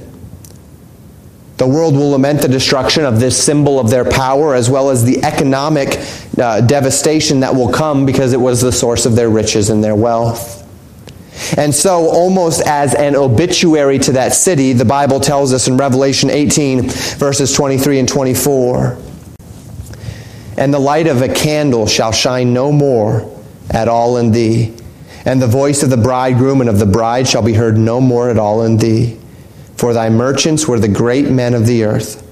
The world will lament the destruction of this symbol of their power as well as the economic uh, devastation that will come because it was the source of their riches and their wealth. And so, almost as an obituary to that city, the Bible tells us in Revelation 18, verses 23 and 24 And the light of a candle shall shine no more at all in thee, and the voice of the bridegroom and of the bride shall be heard no more at all in thee. For thy merchants were the great men of the earth.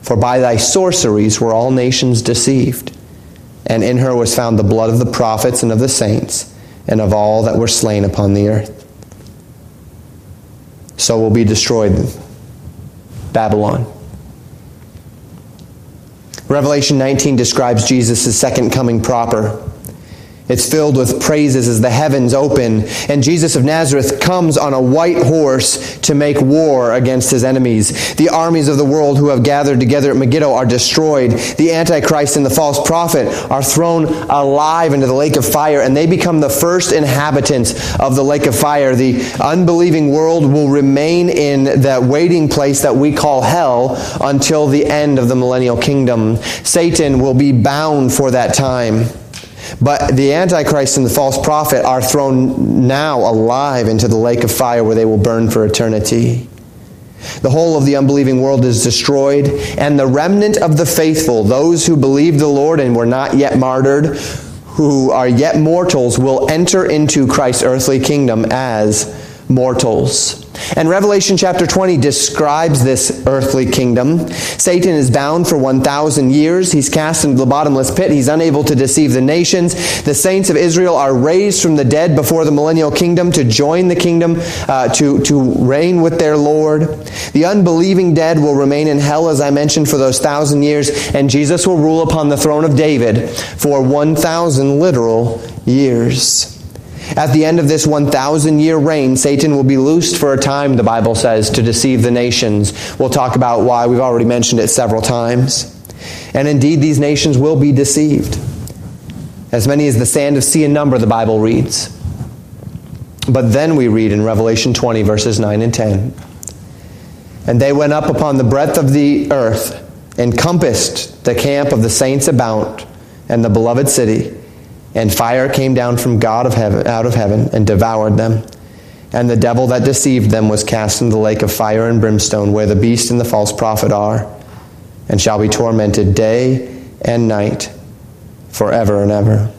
For by thy sorceries were all nations deceived. And in her was found the blood of the prophets and of the saints, and of all that were slain upon the earth. So will be destroyed Babylon. Revelation 19 describes Jesus' second coming proper. It's filled with praises as the heavens open. And Jesus of Nazareth comes on a white horse to make war against his enemies. The armies of the world who have gathered together at Megiddo are destroyed. The Antichrist and the false prophet are thrown alive into the lake of fire, and they become the first inhabitants of the lake of fire. The unbelieving world will remain in that waiting place that we call hell until the end of the millennial kingdom. Satan will be bound for that time. But the Antichrist and the false prophet are thrown now alive into the lake of fire where they will burn for eternity. The whole of the unbelieving world is destroyed, and the remnant of the faithful, those who believed the Lord and were not yet martyred, who are yet mortals, will enter into Christ's earthly kingdom as mortals. And Revelation chapter 20 describes this earthly kingdom. Satan is bound for 1,000 years. He's cast into the bottomless pit. He's unable to deceive the nations. The saints of Israel are raised from the dead before the millennial kingdom to join the kingdom, uh, to, to reign with their Lord. The unbelieving dead will remain in hell, as I mentioned, for those thousand years, and Jesus will rule upon the throne of David for 1,000 literal years. At the end of this 1,000 year reign, Satan will be loosed for a time, the Bible says, to deceive the nations. We'll talk about why. We've already mentioned it several times. And indeed, these nations will be deceived. As many as the sand of sea in number, the Bible reads. But then we read in Revelation 20, verses 9 and 10. And they went up upon the breadth of the earth, encompassed the camp of the saints about, and the beloved city and fire came down from God of heaven, out of heaven and devoured them. And the devil that deceived them was cast into the lake of fire and brimstone, where the beast and the false prophet are, and shall be tormented day and night forever and ever.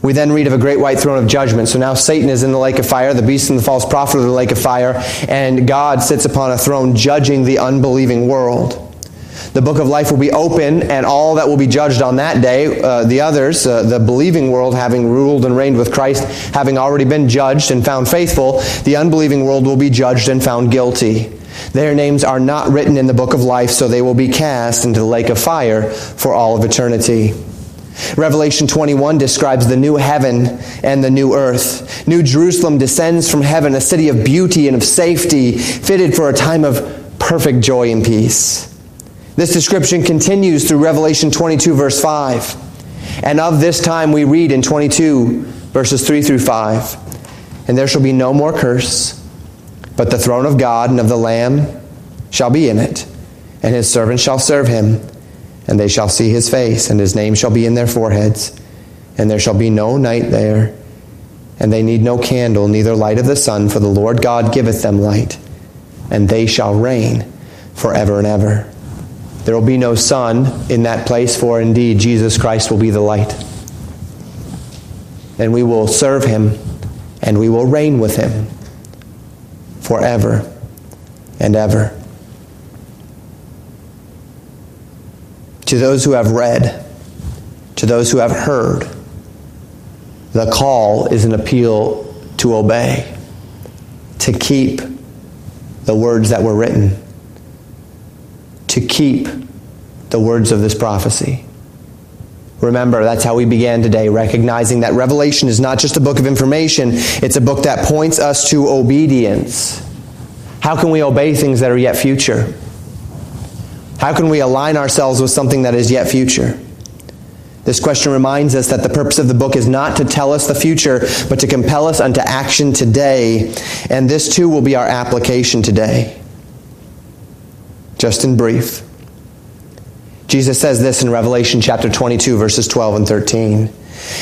We then read of a great white throne of judgment. So now Satan is in the lake of fire, the beast and the false prophet are in the lake of fire, and God sits upon a throne judging the unbelieving world. The book of life will be open, and all that will be judged on that day, uh, the others, uh, the believing world, having ruled and reigned with Christ, having already been judged and found faithful, the unbelieving world will be judged and found guilty. Their names are not written in the book of life, so they will be cast into the lake of fire for all of eternity. Revelation 21 describes the new heaven and the new earth. New Jerusalem descends from heaven, a city of beauty and of safety, fitted for a time of perfect joy and peace. This description continues through Revelation 22, verse 5. And of this time we read in 22, verses 3 through 5. And there shall be no more curse, but the throne of God and of the Lamb shall be in it, and his servants shall serve him, and they shall see his face, and his name shall be in their foreheads. And there shall be no night there, and they need no candle, neither light of the sun, for the Lord God giveth them light, and they shall reign forever and ever. There will be no sun in that place, for indeed Jesus Christ will be the light. And we will serve him and we will reign with him forever and ever. To those who have read, to those who have heard, the call is an appeal to obey, to keep the words that were written to keep the words of this prophecy. Remember, that's how we began today, recognizing that Revelation is not just a book of information, it's a book that points us to obedience. How can we obey things that are yet future? How can we align ourselves with something that is yet future? This question reminds us that the purpose of the book is not to tell us the future, but to compel us unto action today. And this too will be our application today just in brief. Jesus says this in Revelation chapter 22, verses 12 and 13.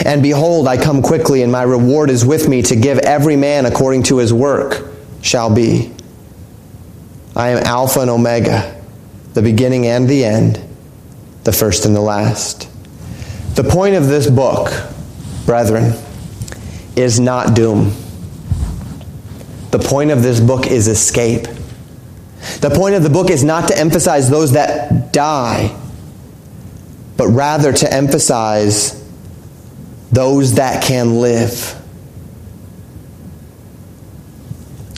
And behold, I come quickly, and my reward is with me to give every man according to his work shall be. I am Alpha and Omega, the beginning and the end, the first and the last. The point of this book, brethren, is not doom. The point of this book is escape. The point of the book is not to emphasize those that die, but rather to emphasize those that can live.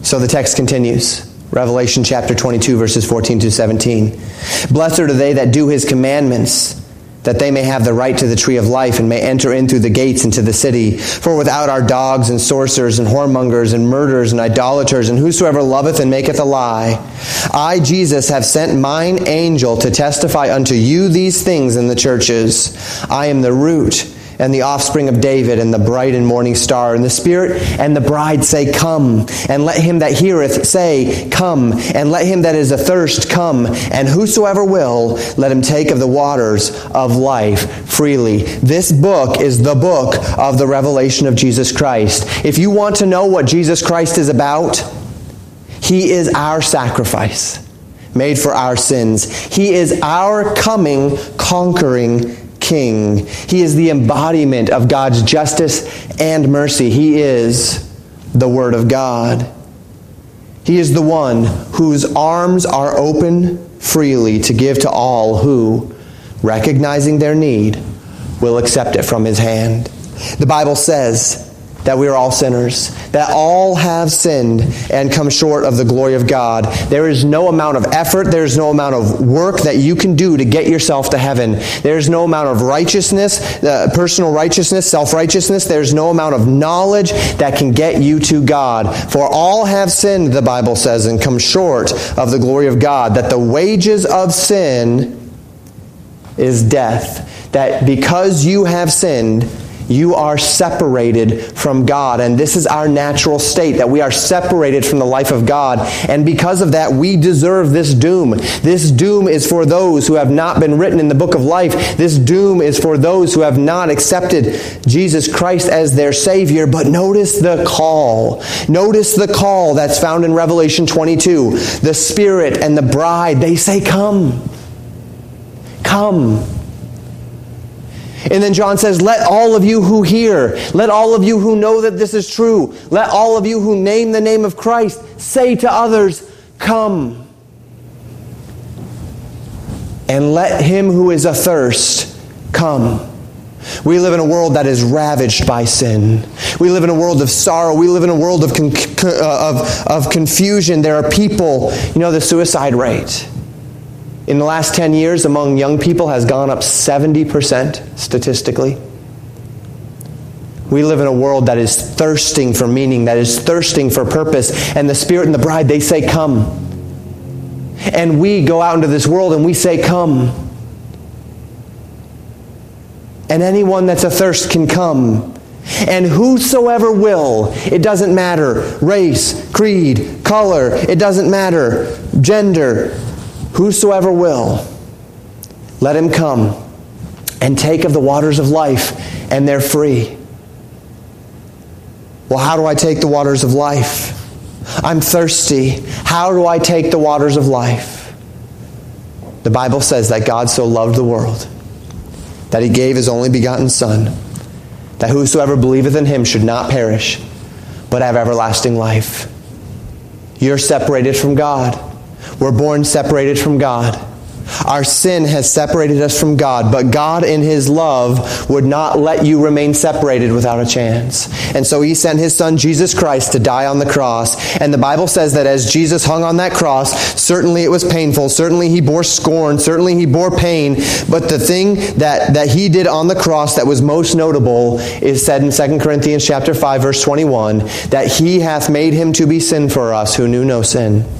So the text continues. Revelation chapter 22, verses 14 to 17. Blessed are they that do his commandments, that they may have the right to the tree of life and may enter in through the gates into the city. For without our dogs and sorcerers and whoremongers and murderers and idolaters and whosoever loveth and maketh a lie, I, Jesus, have sent mine angel to testify unto you these things in the churches. I am the root and the offspring of David and the bright and morning star. And the Spirit and the bride say, Come. And let him that heareth say, Come. And let him that is athirst come. And whosoever will, let him take of the waters of life freely. This book is the book of the revelation of Jesus Christ. If you want to know what Jesus Christ is about, he is our sacrifice made for our sins. He is our coming, conquering King. He is the embodiment of God's justice and mercy. He is the Word of God. He is the one whose arms are open freely to give to all who, recognizing their need, will accept it from His hand. The Bible says, that we are all sinners, that all have sinned and come short of the glory of God. There is no amount of effort, there is no amount of work that you can do to get yourself to heaven. There is no amount of righteousness, uh, personal righteousness, self righteousness. There's no amount of knowledge that can get you to God. For all have sinned, the Bible says, and come short of the glory of God, that the wages of sin is death. That because you have sinned, you are separated from God. And this is our natural state, that we are separated from the life of God. And because of that, we deserve this doom. This doom is for those who have not been written in the book of life. This doom is for those who have not accepted Jesus Christ as their Savior. But notice the call. Notice the call that's found in Revelation 22. The Spirit and the bride, they say, Come. Come. And then John says, Let all of you who hear, let all of you who know that this is true, let all of you who name the name of Christ say to others, Come. And let him who is athirst come. We live in a world that is ravaged by sin. We live in a world of sorrow. We live in a world of, con- uh, of, of confusion. There are people, you know, the suicide rate in the last 10 years among young people has gone up 70% statistically. We live in a world that is thirsting for meaning, that is thirsting for purpose, and the Spirit and the bride, they say, Come. And we go out into this world and we say, Come. And anyone that's athirst can come. And whosoever will, it doesn't matter race, creed, color, it doesn't matter gender, Whosoever will, let him come and take of the waters of life, and they're free. Well, how do I take the waters of life? I'm thirsty. How do I take the waters of life? The Bible says that God so loved the world that he gave his only begotten Son, that whosoever believeth in him should not perish, but have everlasting life. You're separated from God. We're born separated from God. Our sin has separated us from God, but God, in His love, would not let you remain separated without a chance. And so He sent His Son, Jesus Christ, to die on the cross. And the Bible says that as Jesus hung on that cross, certainly it was painful. Certainly He bore scorn. Certainly He bore pain. But the thing that, that He did on the cross that was most notable is said in 2 Corinthians chapter 5, verse 21, that He hath made Him to be sin for us who knew no sin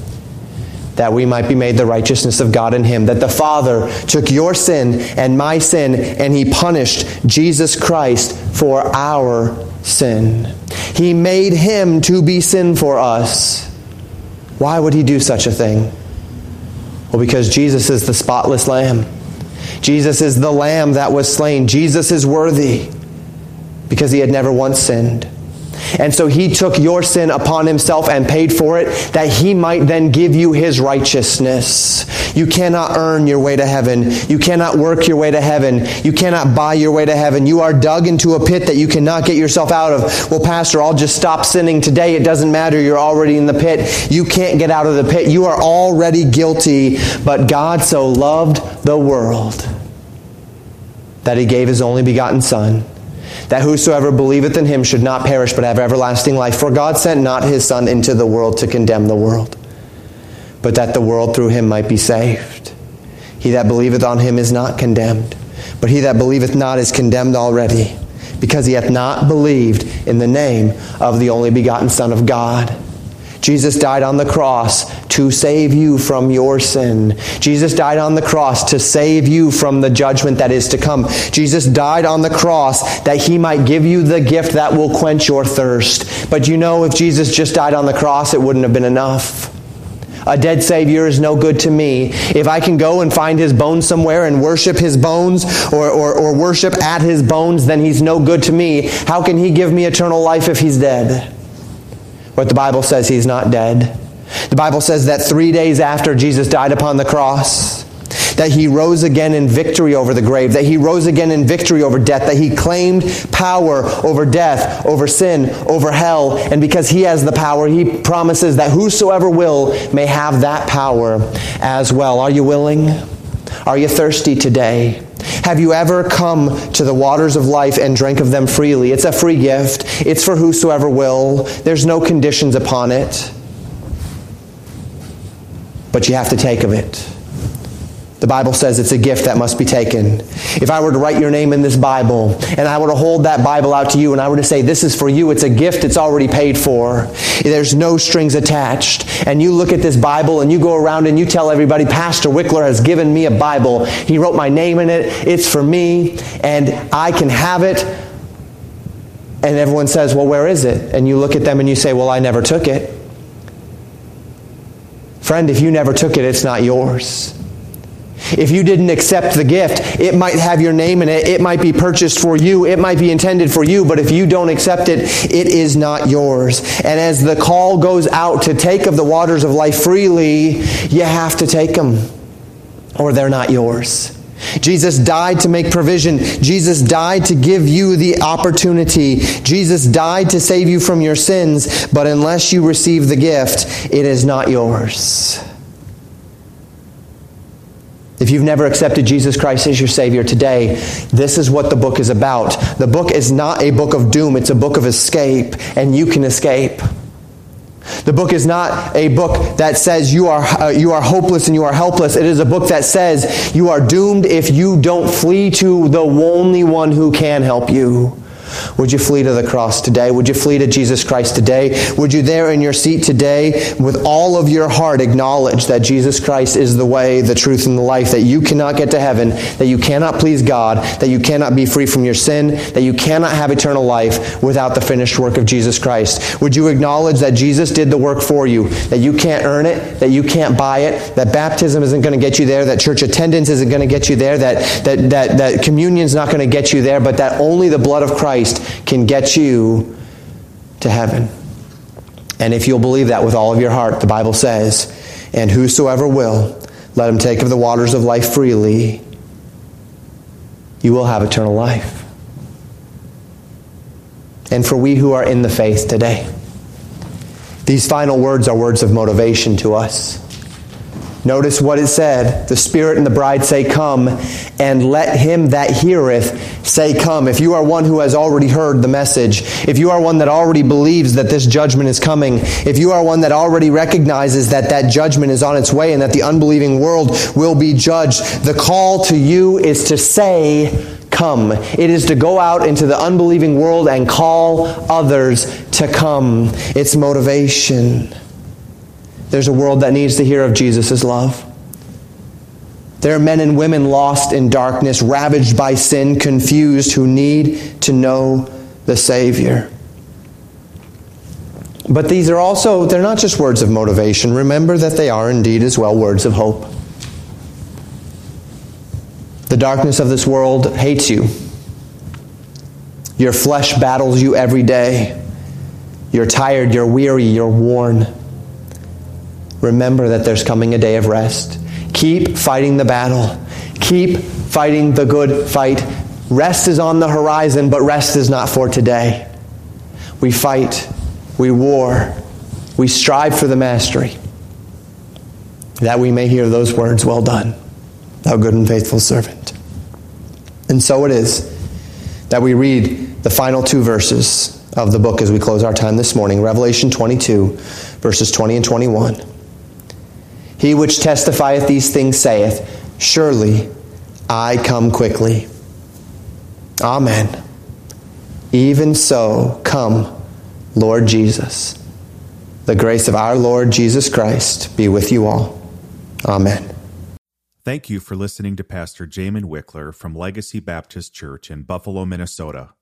that we might be made the righteousness of God in him. That the Father took your sin and my sin and he punished Jesus Christ for our sin. He made him to be sin for us. Why would he do such a thing? Well, because Jesus is the spotless lamb. Jesus is the lamb that was slain. Jesus is worthy because he had never once sinned. And so he took your sin upon himself and paid for it that he might then give you his righteousness. You cannot earn your way to heaven. You cannot work your way to heaven. You cannot buy your way to heaven. You are dug into a pit that you cannot get yourself out of. Well, Pastor, I'll just stop sinning today. It doesn't matter. You're already in the pit. You can't get out of the pit. You are already guilty. But God so loved the world that he gave his only begotten Son that whosoever believeth in him should not perish but have everlasting life. For God sent not his Son into the world to condemn the world, but that the world through him might be saved. He that believeth on him is not condemned, But he that believeth not is condemned already, because he hath not believed in the name of the only begotten Son of God. Jesus died on the cross to save you from your sin. Jesus died on the cross to save you from the judgment that is to come. Jesus died on the cross that he might give you the gift that will quench your thirst. But you know, if Jesus just died on the cross, it wouldn't have been enough. A dead Savior is no good to me. If I can go and find his bones somewhere and worship his bones or, or, or, worship at his bones, then he's no good to me. How can he give me eternal life if he's dead? But the Bible says he's not dead. The Bible says that three days after Jesus died upon the cross, that he rose again in victory over the grave, that he rose again in victory over death, that he claimed power over death, over sin, over hell. And because he has the power, he promises that whosoever will may have that power as well. Are you willing? Are you thirsty today? Have you ever come to the waters of life and drank of them freely? It's a free gift. It's for whosoever will. There's no conditions upon it. But you have to take of it. The Bible says it's a gift that must be taken. If I were to write your name in this Bible and I were to hold that Bible out to you and I were to say, This is for you, it's a gift, it's already paid for, there's no strings attached, and you look at this Bible and you go around and you tell everybody, Pastor Wickler has given me a Bible. He wrote my name in it, it's for me, and I can have it. And everyone says, Well, where is it? And you look at them and you say, Well, I never took it. Friend, if you never took it, it's not yours. If you didn't accept the gift, it might have your name in it. It might be purchased for you. It might be intended for you. But if you don't accept it, it is not yours. And as the call goes out to take of the waters of life freely, you have to take them or they're not yours. Jesus died to make provision. Jesus died to give you the opportunity. Jesus died to save you from your sins. But unless you receive the gift, it is not yours. If you've never accepted Jesus Christ as your Savior today, this is what the book is about. The book is not a book of doom, it's a book of escape, and you can escape. The book is not a book that says you are, uh, you are hopeless and you are helpless. It is a book that says you are doomed if you don't flee to the only one who can help you. Would you flee to the cross today? Would you flee to Jesus Christ today? Would you, there in your seat today, with all of your heart, acknowledge that Jesus Christ is the way, the truth, and the life, that you cannot get to heaven, that you cannot please God, that you cannot be free from your sin, that you cannot have eternal life without the finished work of Jesus Christ? Would you acknowledge that Jesus did the work for you, that you can't earn it, that you can't buy it, that baptism isn't going to get you there, that church attendance isn't going to get you there, that, that, that, that communion's not going to get you there, but that only the blood of Christ Christ can get you to heaven. And if you'll believe that with all of your heart, the Bible says, and whosoever will, let him take of the waters of life freely, you will have eternal life. And for we who are in the faith today, these final words are words of motivation to us. Notice what it said. The Spirit and the bride say, Come, and let him that heareth say, Come. If you are one who has already heard the message, if you are one that already believes that this judgment is coming, if you are one that already recognizes that that judgment is on its way and that the unbelieving world will be judged, the call to you is to say, Come. It is to go out into the unbelieving world and call others to come. It's motivation. There's a world that needs to hear of Jesus' love. There are men and women lost in darkness, ravaged by sin, confused, who need to know the Savior. But these are also, they're not just words of motivation. Remember that they are indeed as well words of hope. The darkness of this world hates you. Your flesh battles you every day. You're tired, you're weary, you're worn remember that there's coming a day of rest. Keep fighting the battle. Keep fighting the good fight. Rest is on the horizon, but rest is not for today. We fight, we war, we strive for the mastery, that we may hear those words, Well done, thou good and faithful servant. And so it is that we read the final two verses of the book as we close our time this morning Revelation 22, verses 20 and 21. He which testifieth these things saith, Surely I come quickly. Amen. Even so, come, Lord Jesus. The grace of our Lord Jesus Christ be with you all. Amen. Thank you for listening to Pastor Jamin Wickler from Legacy Baptist Church in Buffalo, Minnesota.